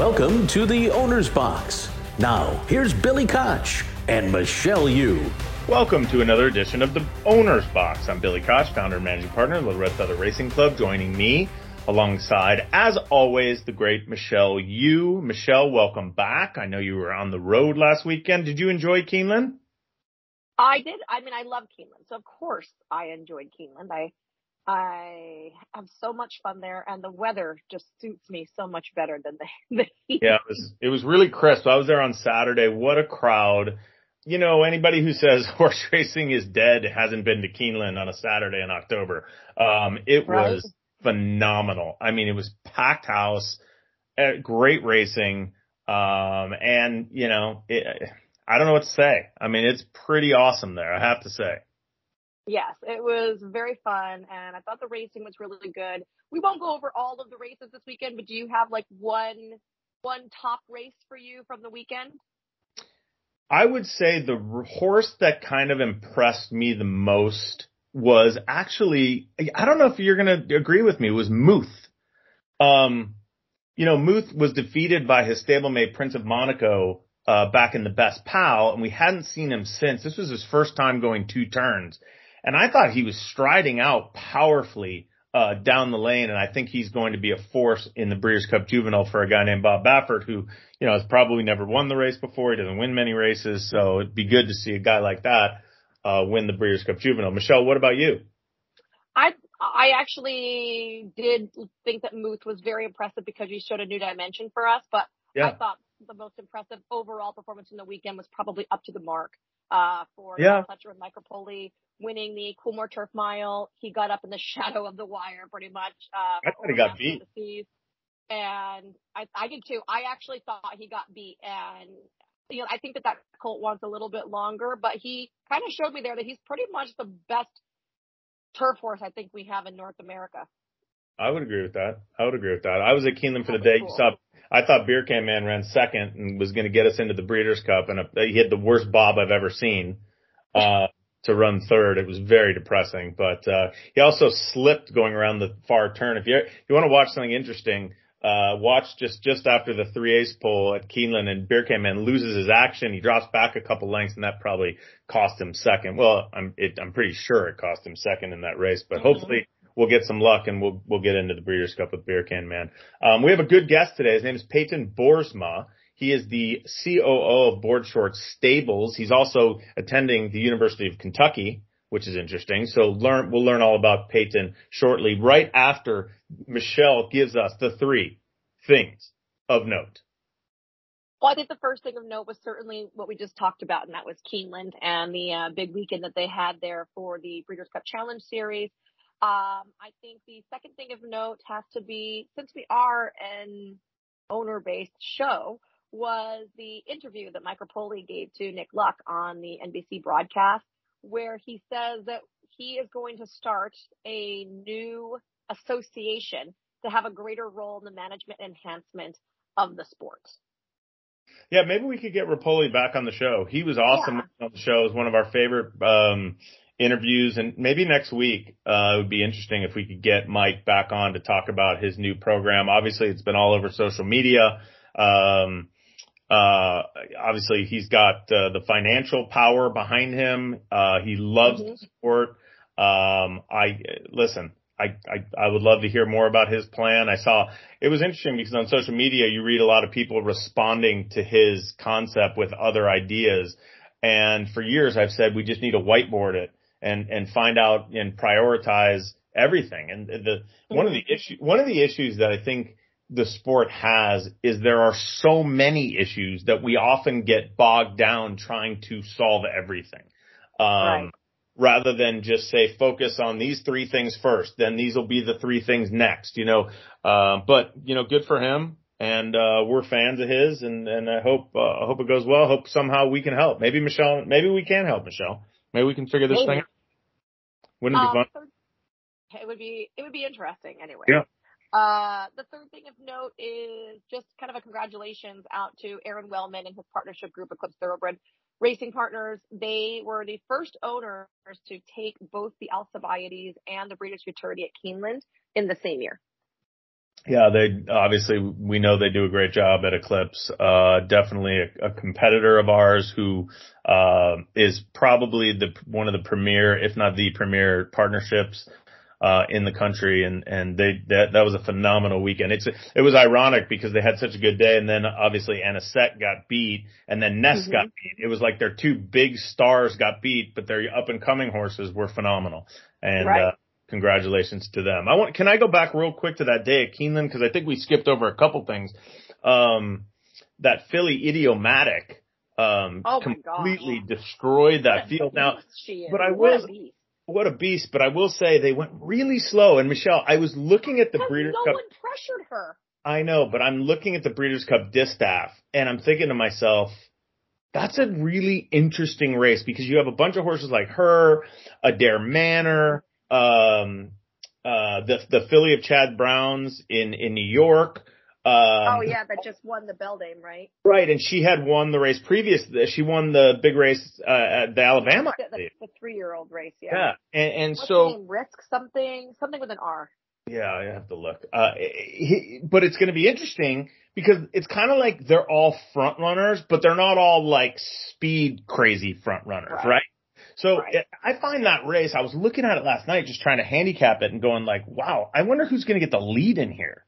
Welcome to the Owner's Box. Now, here's Billy Koch and Michelle Yu. Welcome to another edition of the Owner's Box. I'm Billy Koch, founder and managing partner of the Red Feather Racing Club. Joining me alongside, as always, the great Michelle Yu. Michelle, welcome back. I know you were on the road last weekend. Did you enjoy Keeneland? I did. I mean, I love Keeneland, so of course I enjoyed Keeneland. I I have so much fun there, and the weather just suits me so much better than the, the heat. Yeah, it was it was really crisp. I was there on Saturday. What a crowd! You know, anybody who says horse racing is dead hasn't been to Keeneland on a Saturday in October. Um, it right. was phenomenal. I mean, it was packed house, eh, great racing, um, and you know, it, I don't know what to say. I mean, it's pretty awesome there. I have to say. Yes, it was very fun and I thought the racing was really good. We won't go over all of the races this weekend, but do you have like one one top race for you from the weekend? I would say the horse that kind of impressed me the most was actually I don't know if you're going to agree with me was Muth. Um you know, Muth was defeated by his stablemate Prince of Monaco uh, back in the best pal, and we hadn't seen him since. This was his first time going two turns. And I thought he was striding out powerfully uh, down the lane, and I think he's going to be a force in the Breeders' Cup Juvenile for a guy named Bob Baffert, who you know has probably never won the race before. He doesn't win many races, so it'd be good to see a guy like that uh, win the Breeders' Cup Juvenile. Michelle, what about you? I I actually did think that Muth was very impressive because he showed a new dimension for us, but yeah. I thought the most impressive overall performance in the weekend was probably up to the mark uh, for yeah. Pletcher and Mike Repole winning the Coolmore Turf Mile. He got up in the shadow of the wire pretty much. Uh, I thought he got beat. And I, I did too. I actually thought he got beat and you know, I think that that colt wants a little bit longer, but he kind of showed me there that he's pretty much the best turf horse I think we have in North America. I would agree with that. I would agree with that. I was at Keeneland for the day. Cool. You saw, I thought Beer Can Man ran second and was going to get us into the Breeders' Cup, and he had the worst bob I've ever seen. Uh, to run third. It was very depressing, but, uh, he also slipped going around the far turn. If you, if you want to watch something interesting, uh, watch just, just after the three eighths pole at Keeneland and Beer Can Man loses his action. He drops back a couple lengths and that probably cost him second. Well, I'm, it, I'm pretty sure it cost him second in that race, but mm-hmm. hopefully we'll get some luck and we'll, we'll get into the Breeders' Cup with Beer Can Man. Um, we have a good guest today. His name is Payton Boersma. He is the COO of Boardshorts Stables. He's also attending the University of Kentucky, which is interesting. So learn, we'll learn all about Payton shortly, right after Michelle gives us the three things of note. Well, I think the first thing of note was certainly what we just talked about, and that was Keeneland and the uh, big weekend that they had there for the Breeders' Cup Challenge Series. Um, I think the second thing of note has to be, since we are an owner-based show, was the interview that Mike Repole gave to Nick Luck on the NBC broadcast, where he says that he is going to start a new association to have a greater role in the management enhancement of the sport. Yeah, maybe we could get Repole back on the show. He was awesome yeah. on the show. It was one of our favorite um, interviews, and maybe next week uh, it would be interesting if we could get Mike back on to talk about his new program. Obviously, it's been all over social media. Um, uh, obviously he's got uh, the financial power behind him. Uh, he loves mm-hmm. the sport. Um, I listen. I, I I would love to hear more about his plan. I saw it was interesting because on social media you read a lot of people responding to his concept with other ideas. And for years I've said we just need to whiteboard it and and find out and prioritize everything. And the one of the mm-hmm. issue one of the issues that I think the sport has is there are so many issues that we often get bogged down trying to solve everything. Um, right. rather than just say focus on these three things first, then these will be the three things next, you know. Uh, but you know, good for him. And, uh, we're fans of his and, and I hope, uh, I hope it goes well. Hope somehow we can help. Maybe Michelle, maybe we can help Michelle. Maybe we can figure this maybe. thing out. Wouldn't it be um, fun? It would be, it would be interesting anyway. Yeah. Uh, the third thing of note is just kind of a congratulations out to Aaron Wellman and his partnership group, Eclipse Thoroughbred Racing Partners. They were the first owners to take both the Alcibiades and the Breeders' Futurity at Keeneland in the same year. Yeah, they obviously we know they do a great job at Eclipse. Uh, definitely a, a, competitor of ours who uh, is probably the one of the premier, if not the premier, partnerships uh, in the country, and and they that that was a phenomenal weekend. It's it was ironic because they had such a good day, and then obviously Anisette got beat, and then Nest mm-hmm. got beat. It was like their two big stars got beat, but their up and coming horses were phenomenal, and. Right. Uh, congratulations to them. I want, can I go back real quick to that day at Keeneland? Cause I think we skipped over a couple things. Um, that filly idiomatic, um, oh completely destroyed that field. Now, but I will, what a beast, but I will say they went really slow. And Michelle, I was looking at the Breeders' no Cup. No one pressured her. I know, but I'm looking at the Breeders' Cup distaff and I'm thinking to myself, that's a really interesting race because you have a bunch of horses like her, Adare Manor, um, uh, the, the filly of Chad Brown's in, in New York. Um, oh yeah, that just won the Beldame, right? Right, and she had won the race previous. She won the big race uh, at the Alabama. The, the, the three-year-old race, yeah. Yeah, and, and What's so risk something, something with an R. Yeah, I have to look. Uh, he, but it's going to be interesting because it's kind of like they're all front runners, but they're not all like speed crazy front runners, right? right? So right. It, I find that race. I was looking at it last night, just trying to handicap it and going like, wow, I wonder who's going to get the lead in here.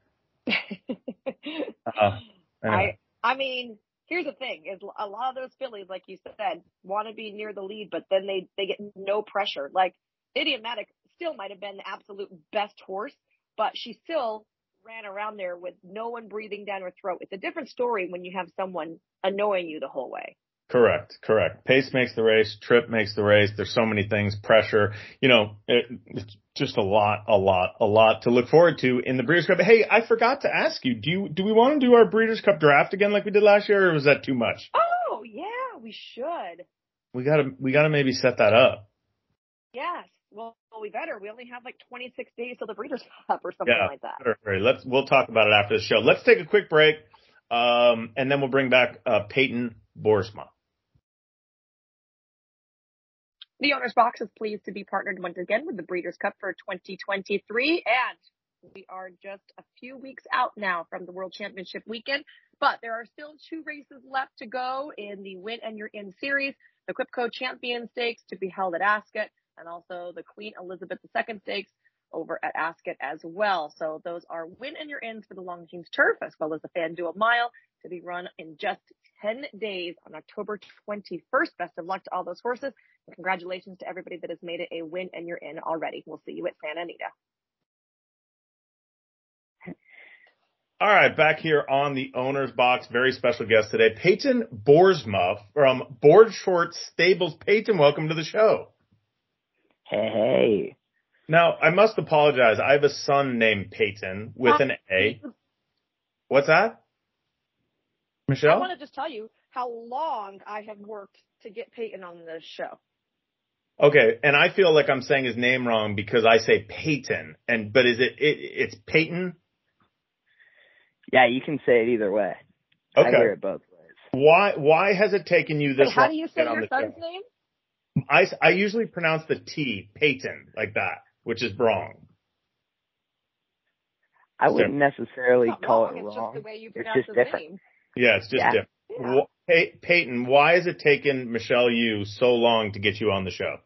Uh, I I mean, here's the thing: is a lot of those fillies, like you said, want to be near the lead, but then they they get no pressure. Like Idiomatic still might have been the absolute best horse, but she still ran around there with no one breathing down her throat. It's a different story when you have someone annoying you the whole way. Correct, correct. Pace makes the race, trip makes the race. There's so many things, pressure, you know, it, it's just a lot, a lot, a lot to look forward to in the Breeders' Cup. Hey, I forgot to ask you, do you, do we want to do our Breeders' Cup draft again like we did last year or was that too much? Oh, yeah, we should. We gotta, we gotta maybe set that up. Yes. Well, we better. We only have like 26 days till the Breeders' Cup or something yeah, like that. Right. Let's, we'll talk about it after the show. Let's take a quick break. Um, and then we'll bring back, uh, Payton Boersma. The owner's box is pleased to be partnered once again with the Breeders' Cup for 2023 and we are just a few weeks out now from the World Championship weekend, but there are still two races left to go in the Win and You're In series, the QIPCO Champion Stakes to be held at Ascot and also the Queen Elizabeth II Stakes over at Ascot as well. So those are Win and You're In for the Long Longines Turf as well as the FanDuel Mile to be run in just 10 days on October 21st. Best of luck to all those horses. And congratulations to everybody that has made it a win and you're in already. We'll see you at Santa Anita. All right, back here on the owner's box, very special guest today, Payton Boersma from Boardshorts Stables. Peyton, welcome to the show. Hey. Now, I must apologize. I have a son named Peyton with an A. What's that? Michelle? I want to just tell you how long I have worked to get Peyton on this show. Okay, and I feel like I'm saying his name wrong because I say Peyton, and but is it, it it's Peyton? Yeah, you can say it either way. Okay. I hear it both ways. Why why has it taken you this Wait, how long? How do you say your son's show? name? I I usually pronounce the T Peyton like that, which is wrong. I wouldn't necessarily call wrong. it it's wrong. Just the way you it's just different. Name. Yeah, it's just yeah. different. Yeah. Hey, Payton, why has it taken Michelle Yu so long to get you on the show?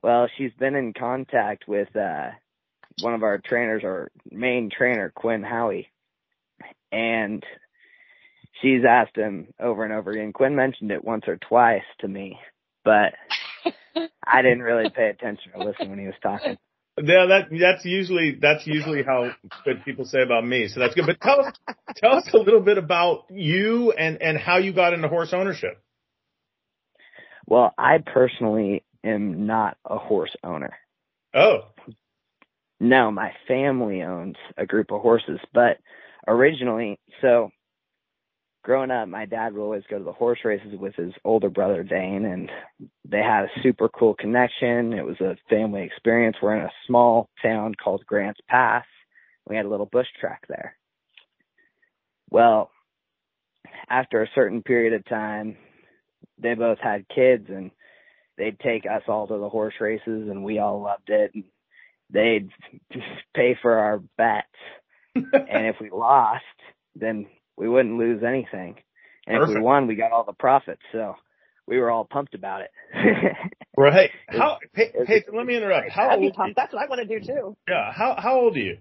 Well, she's been in contact with uh, one of our trainers, our main trainer, Quinn Howey, and she's asked him over and over again. Quinn mentioned it once or twice to me, but I didn't really pay attention or listen when he was talking. Yeah, that that's usually that's usually how good people say about me. So that's good. But tell us tell us a little bit about you and and how you got into horse ownership. Well, I personally am not a horse owner. Oh. No, my family owns a group of horses, but originally, so growing up, my dad would always go to the horse races with his older brother Dane, and they had a super cool connection. It was a family experience. We're in a small town called Grants Pass. We had a little bush track there. Well, after a certain period of time, they both had kids, and they'd take us all to the horse races, and we all loved it. And they'd just pay for our bets and if we lost, then we wouldn't lose anything. And if we won, we got all the profits. So we were all pumped about it. Right. How? Hey, It's- hey, let me interrupt. How old? tough. That's what I want to do too. Yeah. How how old are you?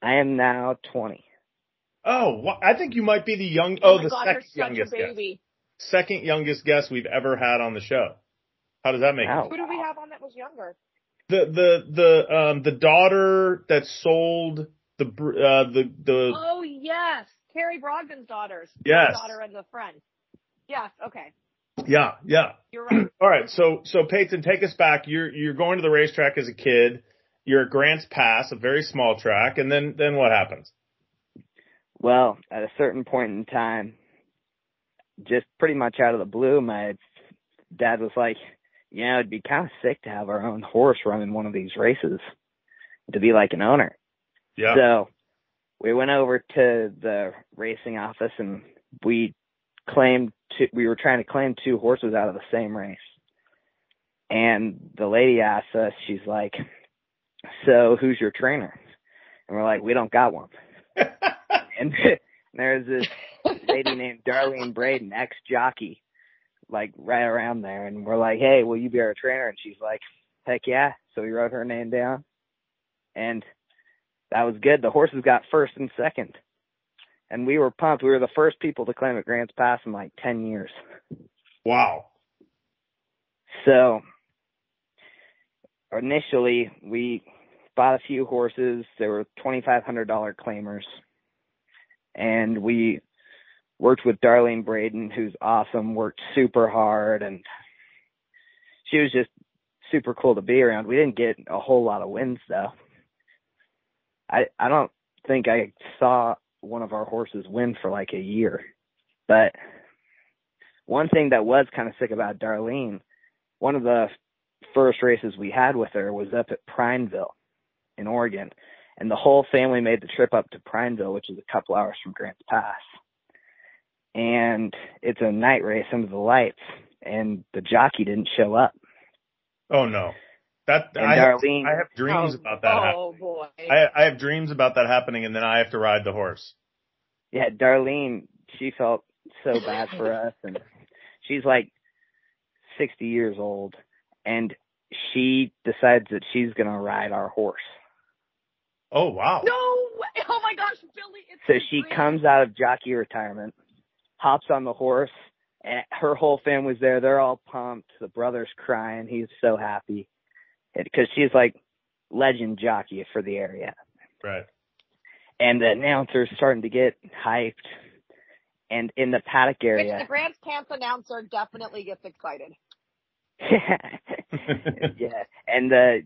I am now 20. Oh, wha- I think you might be the young. Oh, my the God, second you're youngest a guest. Second youngest guest we've ever had on the show. How does that make? Wow. Who did we have on that was younger? The the the um the daughter that sold the uh the the Oh yes, Carrie Brogden's daughters. Yes. The daughter and the friend. Yes. Okay. yeah yeah. You're right. All right, so so Payton, take us back. You're you're going to the racetrack as a kid. You're at Grants Pass, a very small track, and then then what happens? Well, at a certain point in time, just pretty much out of the blue, my dad was like, you know, it'd be kind of sick to have our own horse run in one of these races, to be like an owner. Yeah. So we went over to the racing office and we claimed two, we were trying to claim two horses out of the same race. And the lady asked us, she's like, so who's your trainer? And we're like, we don't got one. and there's this lady named Darlene Braden, ex jockey, like right around there. And we're like, hey, will you be our trainer? And she's like, heck yeah. So we wrote her name down. And that was good. The horses got first and second. And we were pumped. We were the first people to claim at Grants Pass in like 10 years. wow. So initially we bought a few horses. They were $2,500 claimers. And we worked with Darlene Braden, who's awesome, worked super hard and she was just super cool to be around. We didn't get a whole lot of wins though. I I don't think I saw one of our horses win for like a year. But one thing that was kind of sick about Darlene, one of the first races we had with her was up at Prineville in Oregon. And the whole family made the trip up to Prineville, which is a couple hours from Grants Pass. And it's a night race under the lights and the jockey didn't show up. Oh no. That And I have, I have dreams oh, about that. hap- Oh boy. I I have dreams about that happening, and then I have to ride the horse. Yeah, Darlene, she felt so bad for us and she's like 60 years old and she decides that she's going to ride our horse. Oh wow. no way. Oh my gosh, Billy. It's So she dream. comes out of jockey retirement, hops on the horse, and her whole family's there. They're all pumped. The brother's crying. He's so happy because she's like legend jockey for the area. Right. And the announcer's starting to get hyped. And in the paddock Which area, the Grants Camp announcer definitely gets excited. yeah, and the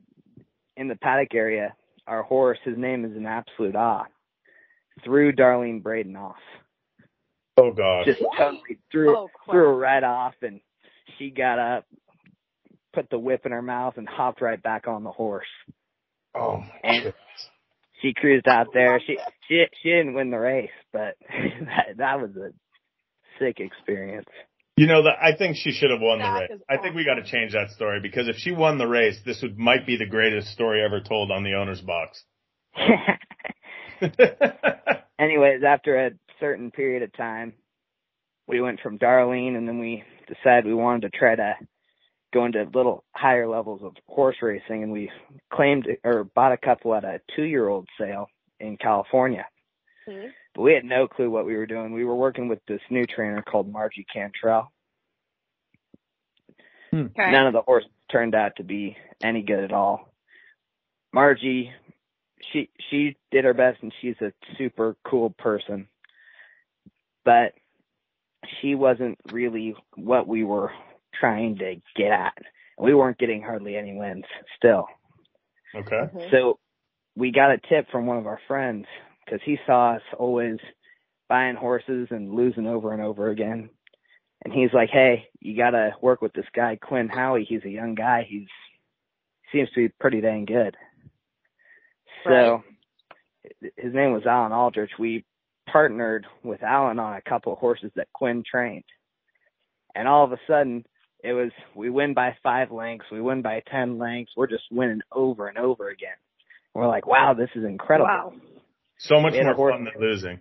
in the paddock area, our horse, his name is an absolute ah, threw Darlene Braden off. oh God! Just totally threw Oh threw her right off, and she got up, put the whip in her mouth, and hopped right back on the horse. Oh. And she cruised out there. She she she didn't win the race, but that that was a sick experience. You know that I think she should have won the race. is I think we got to change that story because if she won the race, this would might be the greatest story ever told on the owner's box. Anyways, after a certain period of time, we went from Darlene and then we decided we wanted to try to go into little higher levels of horse racing and we claimed or bought a couple at a two year old sale in California. Mhm. But we had no clue what we were doing. We were working with this new trainer called Margie Cantrell. Okay. None of the horses turned out to be any good at all. Margie, she she did her best and she's a super cool person. But she wasn't really what we were trying to get at. We weren't getting hardly any wins still. okay. Mhm. So we got a tip from one of our friends because he saw us always buying horses and losing over and over again. And he's like, "Hey, you got to work with this guy Quinn Howey. He's a young guy. He's seems to be pretty dang good." So his name was Alan Aldrich. We partnered with Alan on a couple of horses that Quinn trained. And all of a sudden, it was we win by five lengths, we win by ten lengths. We're just winning over and over again. We're like, wow, this is incredible. Wow. So much We had a more horse- fun than losing.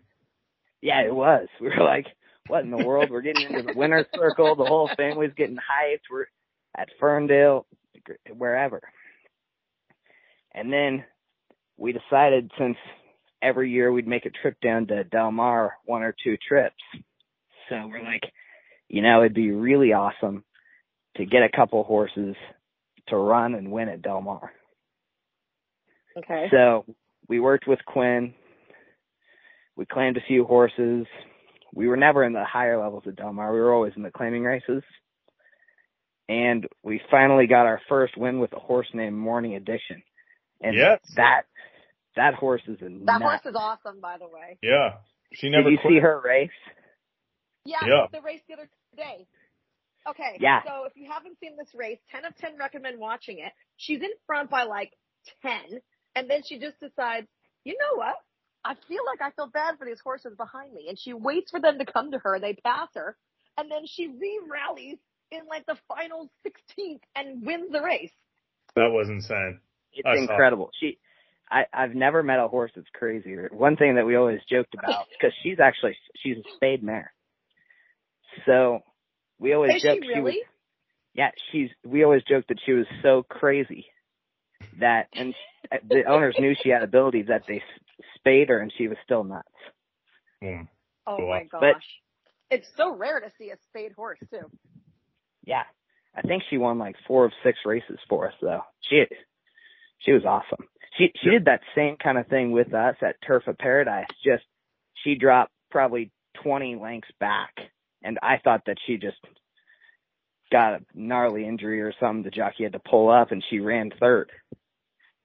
Yeah, it was. We were like, what in the world? We're getting into the winner's circle. The whole family's getting hyped. We're at Ferndale, wherever. And then we decided since every year we'd make a trip down to Del Mar, one or two trips. So we're like, you know, it'd be really awesome to get a couple horses to run and win at Del Mar. Okay. So we worked with Quinn. We claimed a few horses. We were never in the higher levels of Del Mar. We were always in the claiming races. And we finally got our first win with a horse named Morning Edition. And Yes. that that horse is a That nut. horse is awesome, by the way. Yeah. She never Did never you quit. see her race? Yeah, Yeah. the race the other day. Okay. Yeah. So if you haven't seen this race, 10 of 10 recommend watching it. She's in front by like 10, and then she just decides, you know what? I feel like I feel bad for these horses behind me. And she waits for them to come to her. They pass her. And then she re-rallies in like the final 16th and wins the race. That was insane. It's I saw it. incredible. She, I, I've never met a horse that's crazier. One thing that we always joked about, because she's actually she's a spayed mare, so we always Is joked she was yeah she's we always joked that she was so crazy that and the owners knew she had abilities that they spayed her and she was still nuts. Mm. Oh Cool. my gosh. But- it's so rare to see a spayed horse too. Yeah, I think she won like four of six races for us though. She she was awesome. She she did that same kind of thing with us at Turf of Paradise. Just she dropped probably twenty lengths back, and I thought that she just got a gnarly injury or something. The jockey had to pull up, and she ran third.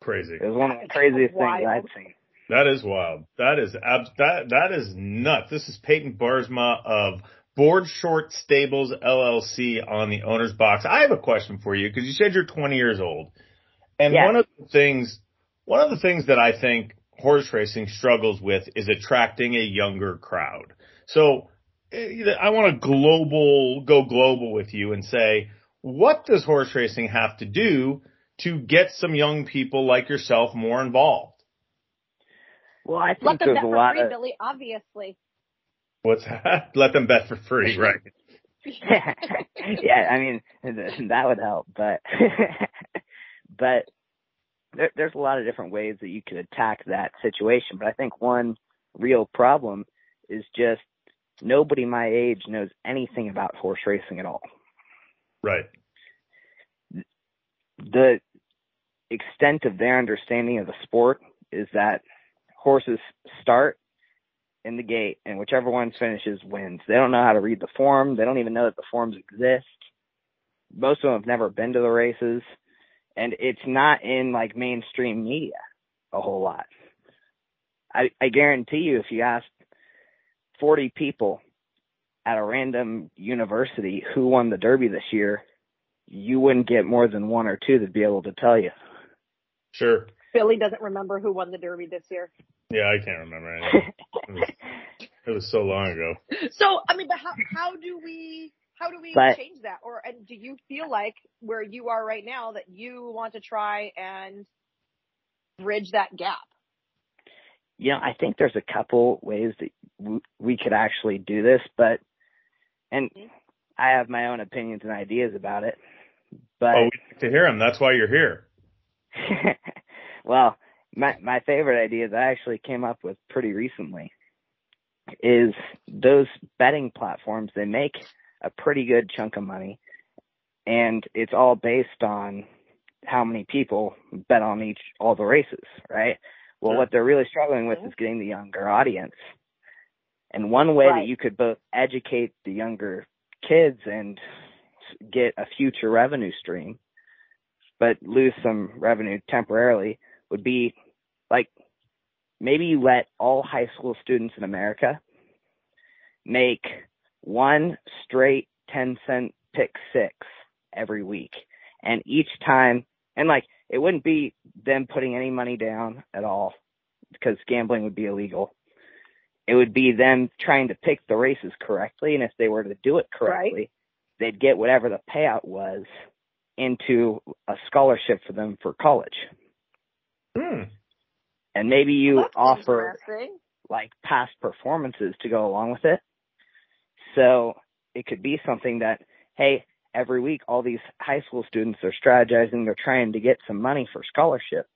Crazy. It was one of the That's craziest things wild. I'd seen. That is wild. That is ab- that that is nuts. This is Payton Boersma of Boardshorts Stables LLC on the owner's box. I have a question for you because you said you're 20 years old, and Yeah. one of the things one of the things that I think horse racing struggles with is attracting a younger crowd. So I want to global go global with you and say, what does horse racing have to do to get some young people like yourself more involved? Well, I think Let think them there's bet a for lot free, of Billy, obviously. What's that? Let them bet for free, right? yeah, I mean that would help, but but there, there's a lot of different ways that you could attack that situation. But I think one real problem is just nobody my age knows anything about horse racing at all. Right. The extent of their understanding of the sport is that horses start in the gate and whichever one finishes wins. They don't know how to read the form. They don't even know that the forms exist. Most of them have never been to the races and it's not in like mainstream media a whole lot. I, I guarantee you if you asked 40 people at a random university who won the Derby this year, you wouldn't get more than one or two that'd be able to tell you. Sure. Billy doesn't remember who won the Derby this year. Yeah, I can't remember anything. it, was, it was so long ago. So, I mean, but how, how do we, how do we But- change that? Or, and do you feel like where you are right now that you want to try and bridge that gap? you know, I think there's a couple ways that w- we could actually do this, but, and mm-hmm. I have my own opinions and ideas about it, but, Oh, to hear them. That's why you're here. well, my, my favorite idea that I actually came up with pretty recently is those betting platforms, they make a pretty good chunk of money and it's all based on how many people bet on each, all the races, right? Well, Sure. what they're really struggling with is getting the younger audience. And one way Right. that you could both educate the younger kids and get a future revenue stream, but lose some revenue temporarily would be like maybe you let all high school students in America make one straight 10 cent pick six every week. And each time, and like, it wouldn't be them putting any money down at all because gambling would be illegal. It would be them trying to pick the races correctly. And if they were to do it correctly, they'd get whatever the payout was into a scholarship for them for college. Hmm. And maybe you That's offer like past performances to go along with it. So it could be something that, hey, every week all these high school students are strategizing, they're trying to get some money for scholarships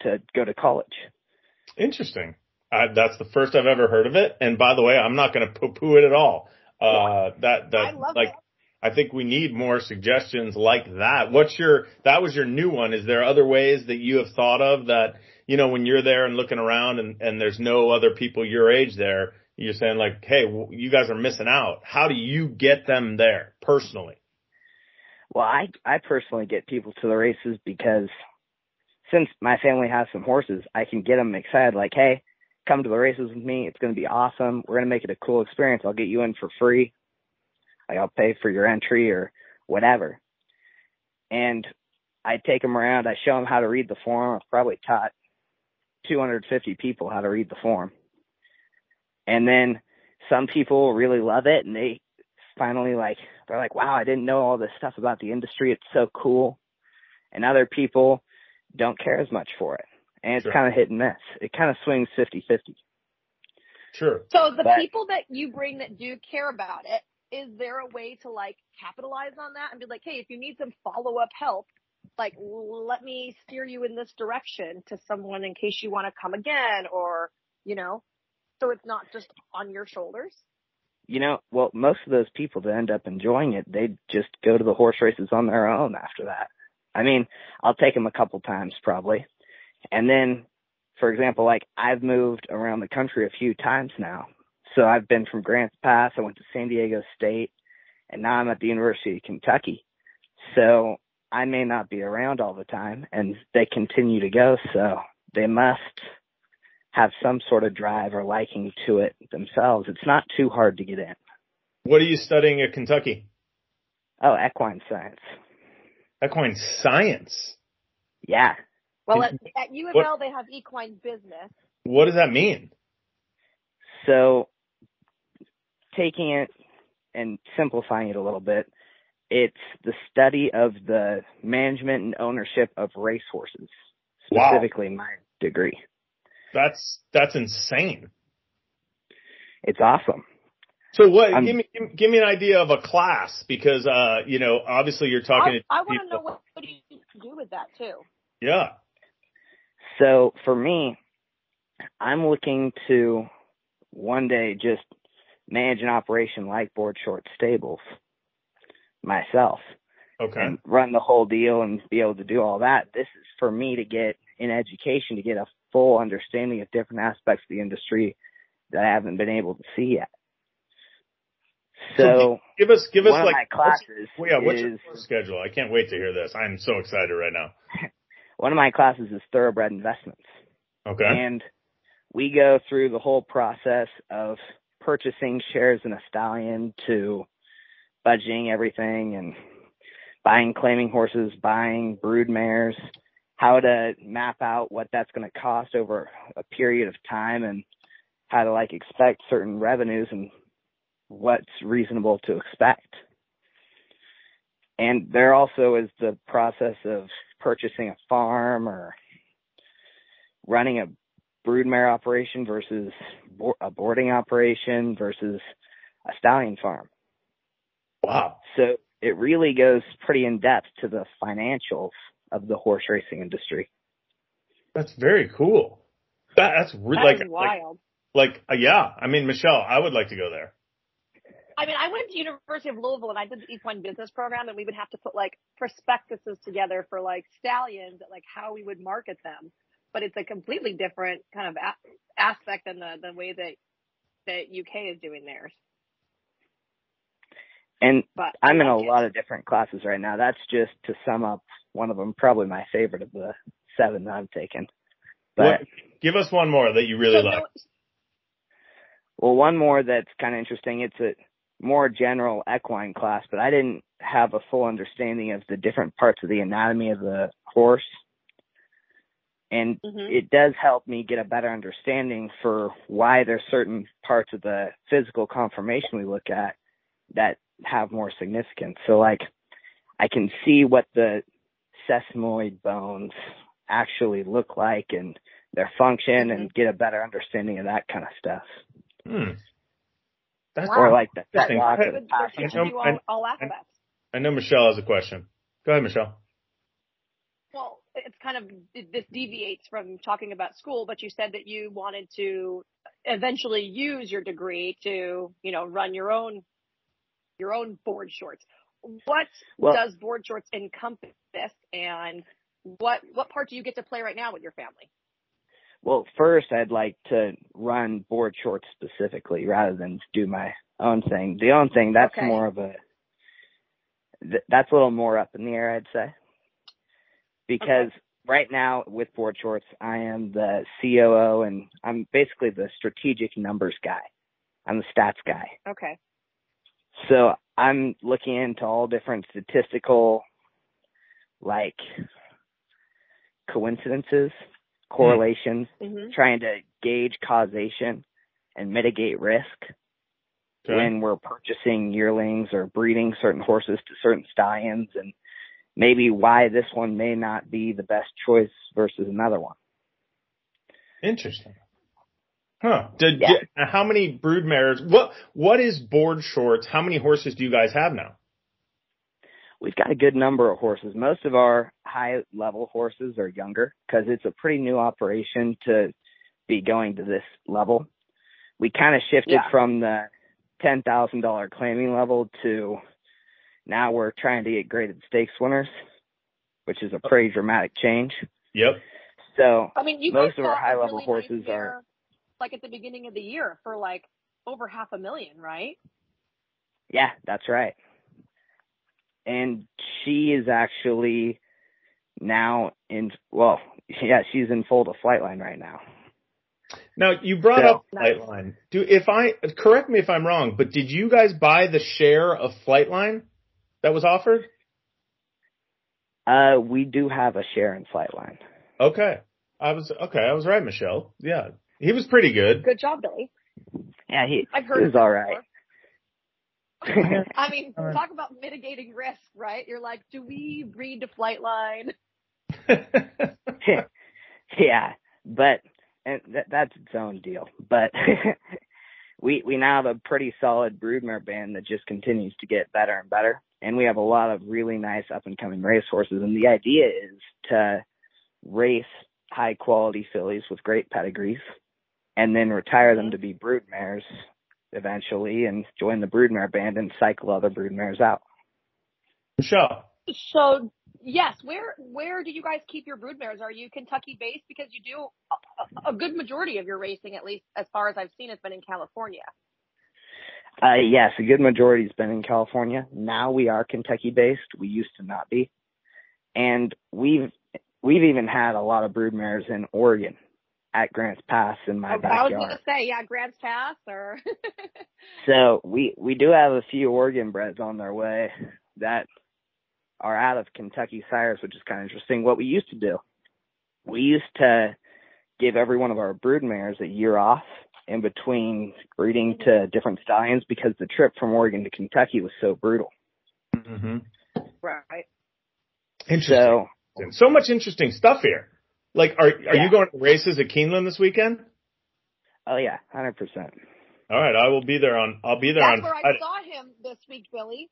to go to college. Interesting. Uh, that's the first I've ever heard of it. And by the way, I'm not going to poo-poo it at all. Uh, that, that, I love like, it. I think we need more suggestions like that. What's your, that was your new one. Is there other ways that you have thought of that, you know, when you're there and looking around and, and there's no other people your age there, you're saying like, Hey, you guys are missing out. How do you get them there personally? Well, I I personally get people to the races because since my family has some horses, I can get them excited. Like, hey, come to the races with me. It's going to be awesome. We're going to make it a cool experience. I'll get you in for free. I'll pay for your entry or whatever. And I take them around. I show them how to read the form. I've probably taught 250 people how to read the form. And then some people really love it and they finally like they're like, wow, I didn't know all this stuff about the industry. It's so cool. And other people don't care as much for it. And it's Sure. kind of hit and miss. It kind of swings 50 50. Sure. So the But- people that you bring that do care about it, is there a way to like capitalize on that and be like, hey, if you need some follow up help, like let me steer you in this direction to someone in case you want to come again or, you know, so it's not just on your shoulders. You know, well, most of those people that end up enjoying it, they just go to the horse races on their own after that. I mean, I'll take them a couple times probably. And then, for example, like I've moved around the country a few times now. So I've been from Grants Pass, I went to San Diego State, and now I'm at the University of Kentucky. So I may not be around all the time and they continue to go. So they must have some sort of drive or liking to it themselves. It's not too hard to get in. What are you studying at Kentucky? Oh, equine science. Equine science. Yeah. Well, at, at U of what- L, they have equine business. What does that mean? So taking it and simplifying it a little bit, it's the study of the management and ownership of racehorses, Wow. specifically my degree. That's, that's insane. It's awesome. So what, I'm- give me, give, give me an idea of a class because, uh, you know, obviously you're talking I, I want to know what, what do you do with that too. Yeah. So for me, I'm looking to one day just manage an operation like Boardshorts Stables myself. Okay. and run the whole deal and be able to do all that. This is for me to get an education to get a full understanding of different aspects of the industry that I haven't been able to see yet. So Give us, give us one like, of my classes well, yeah, what's your is course schedule? I can't wait to hear this. I'm so excited right now. one of my classes is thoroughbred investments. Okay. And we go through the whole process of purchasing shares in a stallion to budgeting everything and buying claiming horses, buying brood mares, how to map out what that's going to cost over a period of time and how to like expect certain revenues and what's reasonable to expect. And there also is the process of purchasing a farm or running a broodmare operation versus bo- a boarding operation versus a stallion farm. wow. So it really goes pretty in depth to the financials of the horse racing industry. That's very cool. That, that's really That like, is like, wild. like, uh, yeah. I mean, Michelle, I would like to go there. I mean, I went to University of Louisville and I did the equine business program and we would have to put like prospectuses together for like stallions, like how we would market them. But it's a completely different kind of a- aspect than the, the way that, that UK is doing theirs. And But I I'm in a lot of different classes right now. That's just to sum up one of them, probably my favorite of the seven that I've taken. But What, give us one more that you really So like. no- Well, one more that's kind of interesting. It's a more general equine class, but I didn't have a full understanding of the different parts of the anatomy of the horse. And Mhm. it does help me get a better understanding for why there's certain parts of the physical conformation we look at that have more significance. So like I can see what the sesamoid bones actually look like and their function and get a better understanding of that kind of stuff. Hmm. That's Wow. Or like the Interesting. fetlock or the they're pass. I- you I- all, all aspects. I know Michelle has a question. Go ahead, Michelle. Well, it's kind of this deviates from talking about school, but you said that you wanted to eventually use your degree to, you know, run your own your own board shorts. What Well- does board shorts encompass, and what what part do you get to play right now with your family? Well, first I'd like to run board shorts specifically rather than do my own thing. The own thing that's Okay. more of a th- that's a little more up in the air, I'd say. Because right now with board shorts, I am the COO and I'm basically the strategic numbers guy. I'm the stats guy. Okay. So I'm looking into all different statistical, like coincidences, correlations, hmm trying to gauge causation and mitigate risk Okay. when we're purchasing yearlings or breeding certain horses to certain stallions and maybe why this one may not be the best choice versus another one. Interesting. Huh. Did, Yeah. did- how many brood mares? What What is board shorts? How many horses do you guys have now? We've got a good number of horses. Most of our high level horses are younger because it's a pretty new operation to be going to this level. We kind of shifted Yeah. from the $10,000 claiming level to now we're trying to get graded stakes winners, which is a oh. pretty dramatic change. Yep. So I mean, you Most of our high-level really horses nice are- like at the beginning of the year for like over half a million, right? Yeah, that's right. And she is actually now in, well, yeah, she's in full to Flightline right now. Now you brought So- up Flightline. Do if I correct me if I'm wrong, but did you guys buy the share of Flightline that was offered? Uh, we do have a share in Flightline. Okay. I was okay. I was right, Michelle. Yeah, he was pretty good. Good job, Billy. Yeah, he, I've he was all right. before. I mean, right. talk about mitigating risk, right? You're like, do we breed to Flightline? yeah, but and th- that's its own deal. But we we now have a pretty solid broodmare band that just continues to get better and better, and we have a lot of really nice up and coming race horses. And the idea is to race high quality fillies with great pedigrees, and then retire them mm-hmm. to be broodmares eventually, and join the broodmare band and cycle other broodmares out. Michelle. So yes, where where do you guys keep your broodmares? Are you Kentucky based? Because you do a, a good majority of your racing, at least as far as I've seen, has been in California. Uh, yes, a good majority's been in California. Now we are Kentucky based. We used to not be. And we've, we've even had a lot of broodmares in Oregon at Grants Pass in my I was backyard. gonna say, yeah, Grants Pass or So we, we do have a few Oregon breds on their way that are out of Kentucky sires, which is kind of interesting. What we used to do, we used to give every one of our broodmares a year off in between breeding to different stallions because the trip from Oregon to Kentucky was so brutal. Mm-hmm. right. Interesting. So So, much interesting stuff here. Like, are are Yeah. you going to races at Keeneland this weekend? Oh yeah, hundred percent. All right, I will be there on. I'll be there That's on. where I Friday. saw him this week, Billy.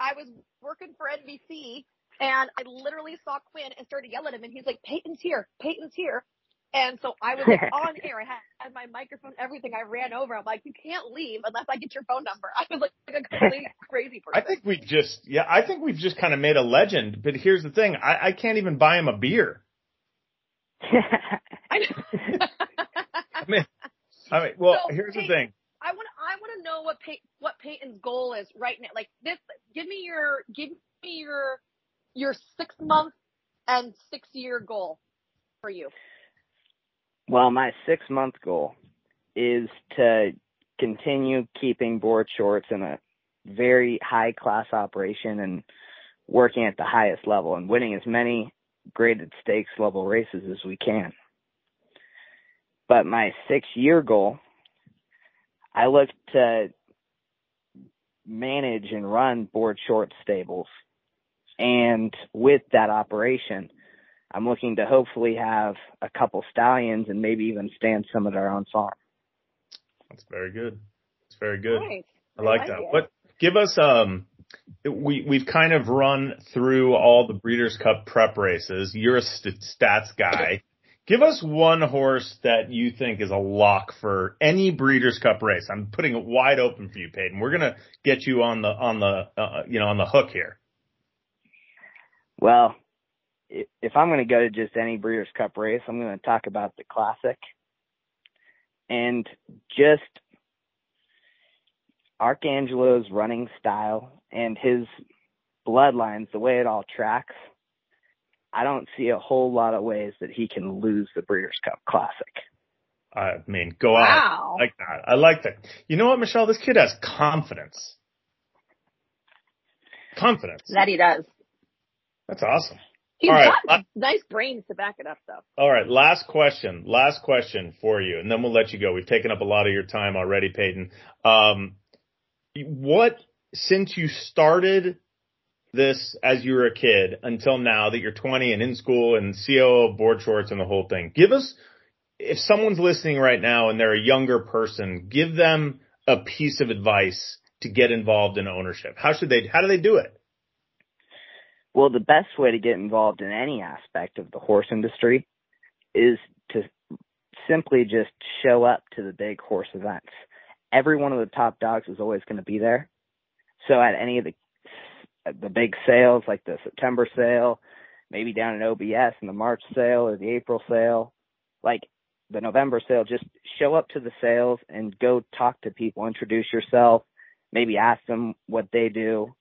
I was working for NBC and I literally saw Quinn and started yelling at him and he's like, Payton's here, Payton's here. And so I was like on air. I had, had my microphone, everything. I ran over. I'm like, you can't leave unless I get your phone number. I was like a complete crazy person. I think we've just, yeah, I think we've just kind of made a legend. But here's the thing: I, I can't even buy him a beer. I. I mean, I mean, well, So, here's the thing. I want I want to know what Pey- what Payton's goal is right now. Like this, give me your give me your your six month and six year goal for you. well, my six month goal is to continue keeping board shorts in a very high class operation and working at the highest level and winning as many graded stakes level races as we can. But my six year goal, I look to manage and run board short stables. And with that operation, I'm looking to hopefully have a couple stallions and maybe even stand some at our own farm. That's very good. That's very good. Nice. I like like that. it. What give us um we we've kind of run through all the Breeders' Cup prep races. You're a st- stats guy. Give us one horse that you think is a lock for any Breeders' Cup race. I'm putting it wide open for you, Payton. We're gonna get you on the on the uh, you know on the hook here. Well, if I'm to go to just any Breeders' Cup race, I'm to talk about the Classic and just Arcangelo's running style and his bloodlines, the way it all tracks. I don't see a whole lot of ways that he can lose the Breeders' Cup Classic. I mean, go out Wow. I like that. I like that. You know what, Michelle? This kid has confidence. Confidence. That he does. That's awesome. He's All right. got nice brains to back it up though. All right, last question. Last question for you, and then we'll let you go. We've taken up a lot of your time already, Payton. Um, what since you started this as you were a kid until now that you're 20 and in school and COO Boardshorts and the whole thing, give us if someone's listening right now and they're a younger person, give them a piece of advice to get involved in ownership. How should they? How do they do it? Well, the best way to get involved in any aspect of the horse industry is to simply just show up to the big horse events. Every one of the top dogs is always going to be there. So at any of the the big sales, like the September sale, maybe down in OBS in the March sale or the April sale, like the November sale, just show up to the sales and go talk to people, introduce yourself, maybe ask them what they do,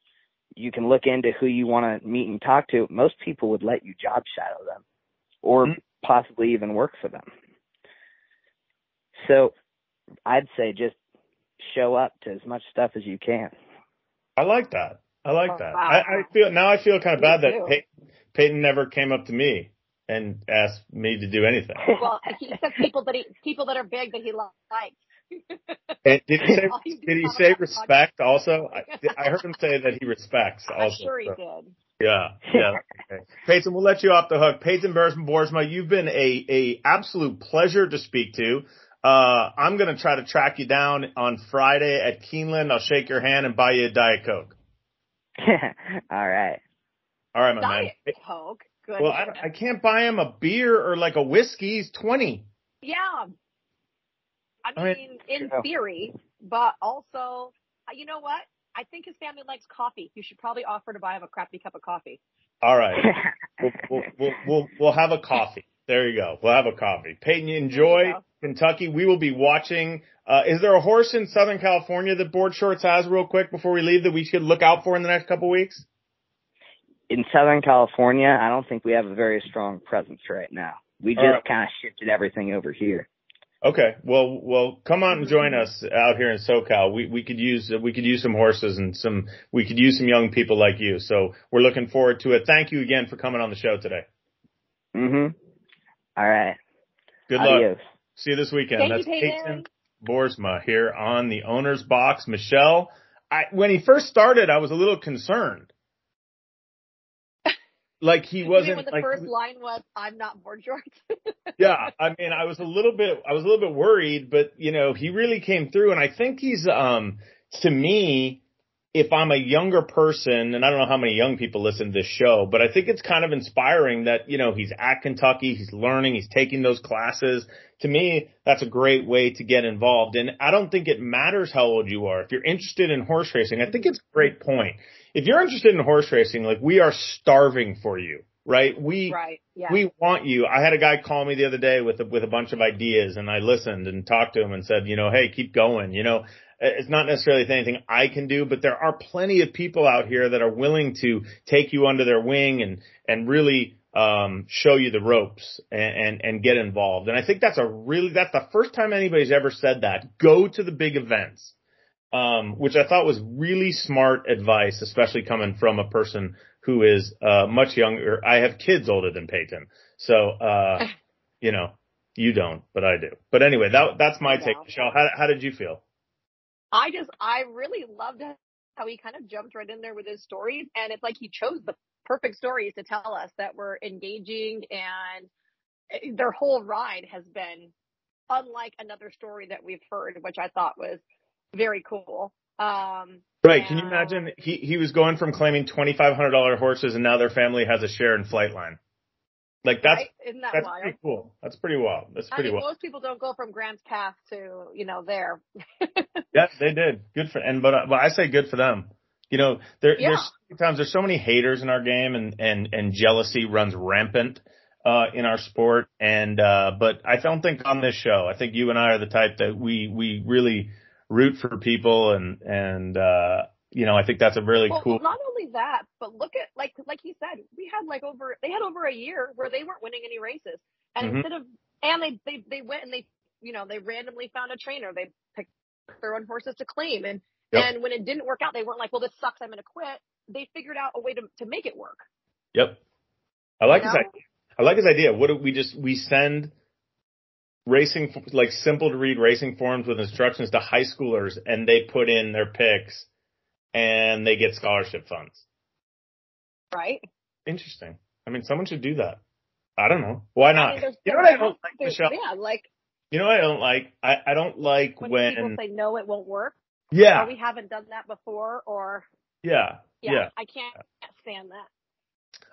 you can look into who you want to meet and talk to. Most people would let you job shadow them or Mhm. possibly even work for them. So I'd say just show up to as much stuff as you can. I like that. I like oh, that. Wow. I, I feel now I feel kind of Me bad that too. Payton, Payton never came up to me and asked me to do anything. Well, he says people that he people that are big that he likes. And did he say All you do did he say respect also? I, I heard him say that he respects I'm also. sure he so, did. yeah, yeah. Okay. Payton, we'll let you off the hook. Payton Boersma, you've been a a absolute pleasure to speak to. Uh, I'm gonna try to track you down on Friday at Keeneland. I'll shake your hand and buy you a Diet Coke. All right. All right, my man. Diet man. Coke. Good. Well, I, I can't buy him a beer or like a whiskey. He's 20. yeah. I I mean, mean, in yeah. theory, but also, uh, you know what? I think his family likes coffee. You should probably offer to buy him a crappy cup of coffee. All right. We'll, we'll, we'll, we'll, we'll have a coffee. There you go. We'll have a coffee. Payton, enjoy you go. Kentucky. We will be watching. Uh, is there a horse in Southern California that Boardshorts has real quick before we leave that we should look out for in the next couple weeks? In Southern California, I don't think we have a very strong presence right now. We just right. kind of shifted everything over here. Okay. Well, well, come out and join us out here in SoCal. We, we could use, we could use some horses and some, we could use some young people like you. So we're looking forward to it. Thank you again for coming on the show today. Mhm. All right. Good luck. See you this weekend. Thank That's you, Payton. Boersma here on the owner's box. Michelle, I, when he first started, I was a little concerned. Like he wasn't when the like, first line was, "I'm not Boardshorts." yeah, I mean, I was a little bit, I was a little bit worried, but you know, he really came through and I think he's, um, to me, if I'm a younger person, and I don't know how many young people listen to this show, but I think it's kind of inspiring that, you know, he's at Kentucky, he's learning, he's taking those classes. To me, that's a great way to get involved. And I don't think it matters how old you are. If you're interested in horse racing, I think it's a great point. If you're interested in horse racing, like we are starving for you, right? We, right. Yeah. we want you. I had a guy call me the other day with a, with a bunch of ideas and I listened and talked to him and said, you know, hey, keep going. You know, it's not necessarily anything I can do, but there are plenty of people out here that are willing to take you under their wing and, and really, um, show you the ropes and, and, and get involved. And I think that's a really, that's the first time anybody's ever said that. Go to the big events. Um, which I thought was really smart advice, especially coming from a person who is, uh, much younger. I have kids older than Payton. So, uh, you know, you don't, but I do. But anyway, that, that's my take. Michelle, how, how did you feel? I just, I really loved how he kind of jumped right in there with his stories, and it's like he chose the perfect stories to tell us that were engaging and eh, their whole ride has been unlike another story that we've heard, which I thought was very cool. Um, right. Can you imagine? He he was going from claiming twenty five hundred dollar horses, and now their family has a share in Flightline. Like that's right? Isn't that that's wild? pretty cool. That's pretty wild. That's pretty I mean, wild. Most people don't go from Grants Pass to you know there. yes, they did. Good for and but uh, but I say good for them. You know, there Yeah. there's times there's so many haters in our game, and and and jealousy runs rampant uh in our sport. And uh but I don't think on this show. I think you and I are the type that we we really root for people, and and uh you know I think that's a really well, cool. not only that, but look at like like he said, we had like over they had over a year where they weren't winning any races, and Mhm. instead of and they they they went and they you know they randomly found a trainer, they picked their own horses to claim, and Yep. and when it didn't work out, they weren't like, well, this sucks, I'm going to quit. They figured out a way to to make it work. Yep. I like you his idea. I like his idea. What do we just we send racing like simple to read racing forms with instructions to high schoolers and they put in their picks and they get scholarship funds. right? Interesting. I mean, someone should do that. I don't know. Why I not? mean, you know what I don't like, Michelle? Yeah, like You know what I don't like? I, I don't like when, when, people say no, it won't work. yeah, Or we haven't done that before, or yeah, yeah, yeah. I can't stand that.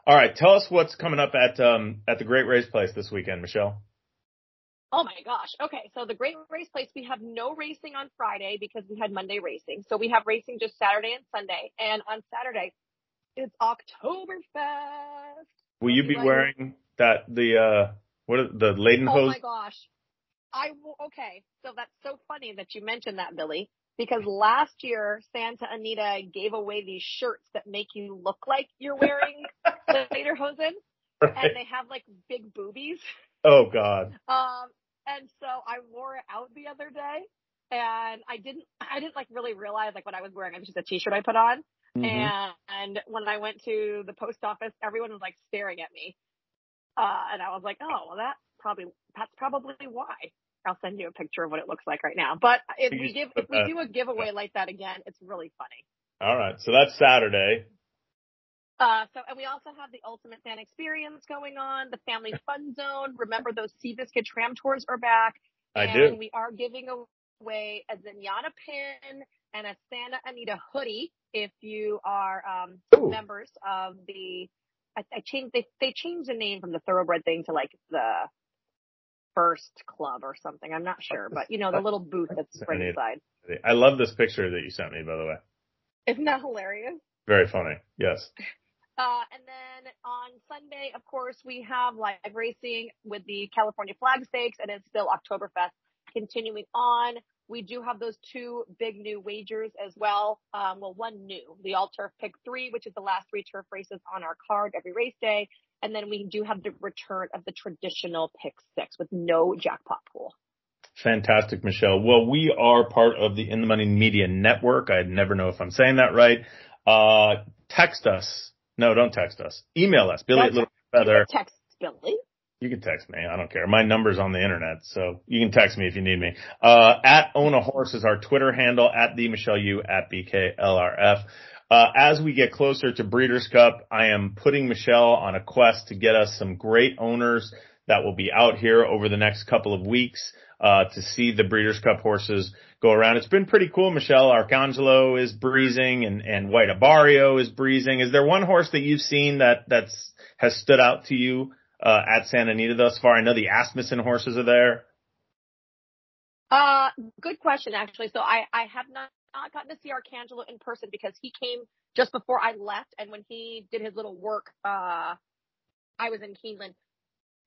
All right. Tell us what's coming up at, um, at the Great Race Place this weekend, Michelle. Oh my gosh. Okay. So the Great Race Place, we have no racing on Friday because we had Monday racing. So we have racing just Saturday and Sunday. And on Saturday, it's Oktoberfest. Will you be like- wearing that, the, uh, what, are- the Leiden Oh hose? my gosh. I will, okay. So that's so funny that you mentioned that, Billy, because last year Santa Anita gave away these shirts that make you look like you're wearing the Lederhosen Right. and they have like big boobies. Oh God. Um, and so I wore it out the other day and I didn't, I didn't like really realize like what I was wearing. It was just a t-shirt I put on. Mm-hmm. And, and when I went to the post office, everyone was like staring at me. Uh, and I was like, oh, well, that probably, that's probably why. I'll send you a picture of what it looks like right now. But if we give, if we do a giveaway like that again, it's really funny. All right. So that's Saturday. Uh, so, and we also have the Ultimate Fan Experience going on, the Family Fun Zone. Remember those Seabiscuit Tram Tours are back. I and do. we are giving away a Zenyatta pin and a Santa Anita hoodie if you are um, Ooh. members of the. I, I changed. They they changed the name from the Thoroughbred thing to like the First Club or something. I'm not sure, but you know the little booth that's right inside. I love this picture that you sent me, by the way. Isn't that hilarious? Very funny. Yes. Uh, and then on Sunday, of course, we have live racing with the California Flag Stakes, and it's still Oktoberfest continuing on. We do have those two big new wagers as well. Um, well, one new, the All Turf Pick Three, which is the last three turf races on our card every race day. And then we do have the return of the traditional Pick Six with no jackpot pool. Fantastic, Michelle. Well, we are part of the In the Money Media Network. I never know if I'm saying that right. Uh, text us. No, don't text us. Email us. Billy at Little Feather. Text Billy. You can text me. I don't care. My number's on the internet, so you can text me if you need me. Uh, at Own a Horse is our Twitter handle, at the Michelle U, at BKLRF. Uh, as we get closer to Breeders' Cup, I am putting Michelle on a quest to get us some great owners that will be out here over the next couple of weeks, uh, to see the Breeders' Cup horses go around. It's been pretty cool, Michelle. Arcangelo is breezing and, and White Abarrio is breezing. Is there one horse that you've seen that, that's, has stood out to you? uh, at Santa Anita thus far? I know the Asmussen horses are there. Uh, good question, actually. So I, I have not, not gotten to see Arcangelo in person because he came just before I left. And when he did his little work, uh, I was in Keeneland.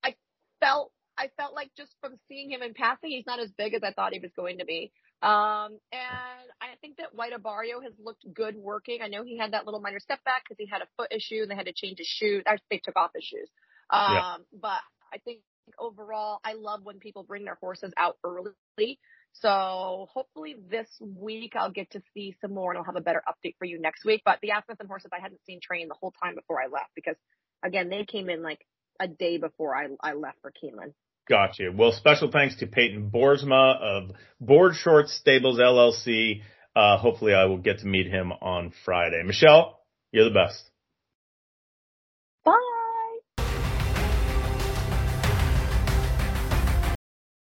I felt, I felt like just from seeing him in passing, he's not as big as I thought he was going to be. Um, and I think that White Abarrio has looked good working. I know he had that little minor step back because he had a foot issue and they had to change his shoes. They took off his shoes. Um, Yeah. but I think overall, I love when people bring their horses out early. So hopefully this week I'll get to see some more and I'll have a better update for you next week. But the Asmussen horses I hadn't seen train the whole time before I left because again, they came in like a day before I, I left for Keeneland. Got you. Well, special thanks to Payton Boersma of Boardshorts Stables LLC. Uh, hopefully I will get to meet him on Friday. Michelle, you're the best.